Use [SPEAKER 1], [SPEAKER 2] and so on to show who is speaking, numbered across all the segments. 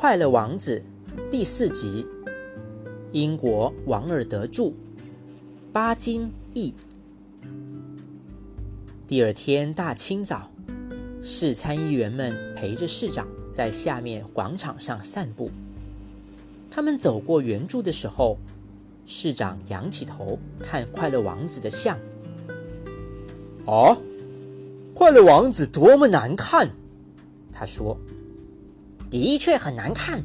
[SPEAKER 1] 快乐王子》第四集，英国王尔德著，巴金译。第二天大清早，市参议员们陪着市长在下面广场上散步。他们走过圆柱的时候，市长仰起头看快乐王子的像。
[SPEAKER 2] 哦，快乐王子多么难看！他说：“
[SPEAKER 3] 的确很难看。”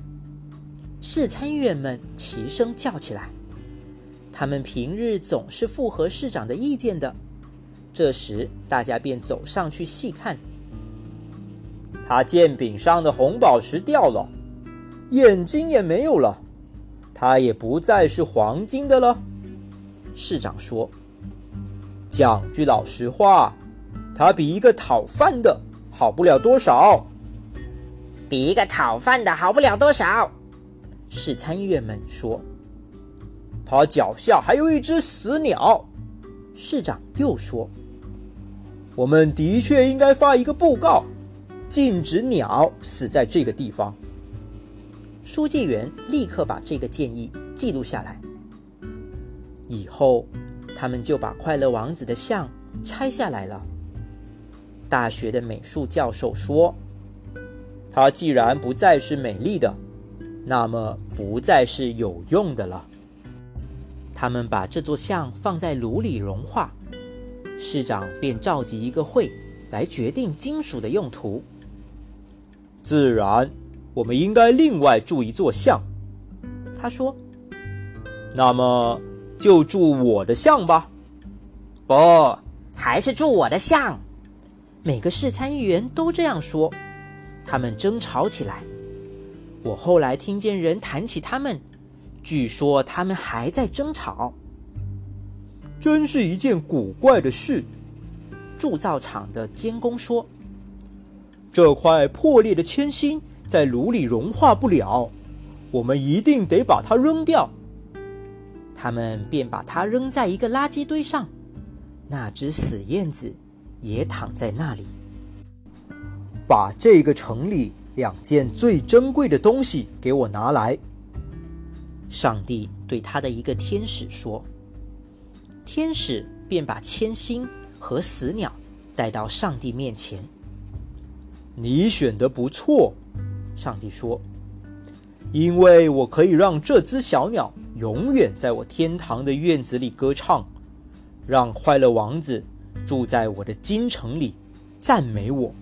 [SPEAKER 1] 市参议员们齐声叫起来。他们平日总是附和市长的意见的。这时，大家便走上去细看。
[SPEAKER 2] 他剑柄上的红宝石掉了，眼睛也没有了，他也不再是黄金的了。
[SPEAKER 1] 市长说：“
[SPEAKER 2] 讲句老实话，他比一个讨饭的好不了多少。
[SPEAKER 3] 比一个讨饭的好不了多少。”
[SPEAKER 1] 市参议员们说：“
[SPEAKER 2] 他脚下还有一只死鸟。”
[SPEAKER 1] 市长又说。
[SPEAKER 2] 我们的确应该发一个布告，禁止鸟死在这个地方。
[SPEAKER 1] 书记员立刻把这个建议记录下来。以后，他们就把快乐王子的像拆下来了。大学的美术教授说：“
[SPEAKER 2] 它既然不再是美丽的，那么不再是有用的了。”
[SPEAKER 1] 他们把这座像放在炉里融化。市长便召集一个会来决定金属的用途。
[SPEAKER 2] 自然，我们应该另外铸一座像。
[SPEAKER 1] 他说：“
[SPEAKER 2] 那么就铸我的像吧。”
[SPEAKER 3] 不，还是铸我的像。
[SPEAKER 1] 每个市参议员都这样说。他们争吵起来。我后来听见人谈起他们，据说他们还在争吵。
[SPEAKER 2] 真是一件古怪的事，
[SPEAKER 1] 铸造厂的监工说：“
[SPEAKER 2] 这块破裂的铅芯在炉里融化不了，我们一定得把它扔掉。”
[SPEAKER 1] 他们便把它扔在一个垃圾堆上，那只死燕子也躺在那里。
[SPEAKER 2] 把这个城里两件最珍贵的东西给我拿来。
[SPEAKER 1] 上帝对他的一个天使说。天使便把铅芯和死鸟带到上帝面前。
[SPEAKER 2] 你选的不错，上帝说，因为我可以让这只小鸟永远在我天堂的院子里歌唱，让快乐王子住在我的京城里，赞美我。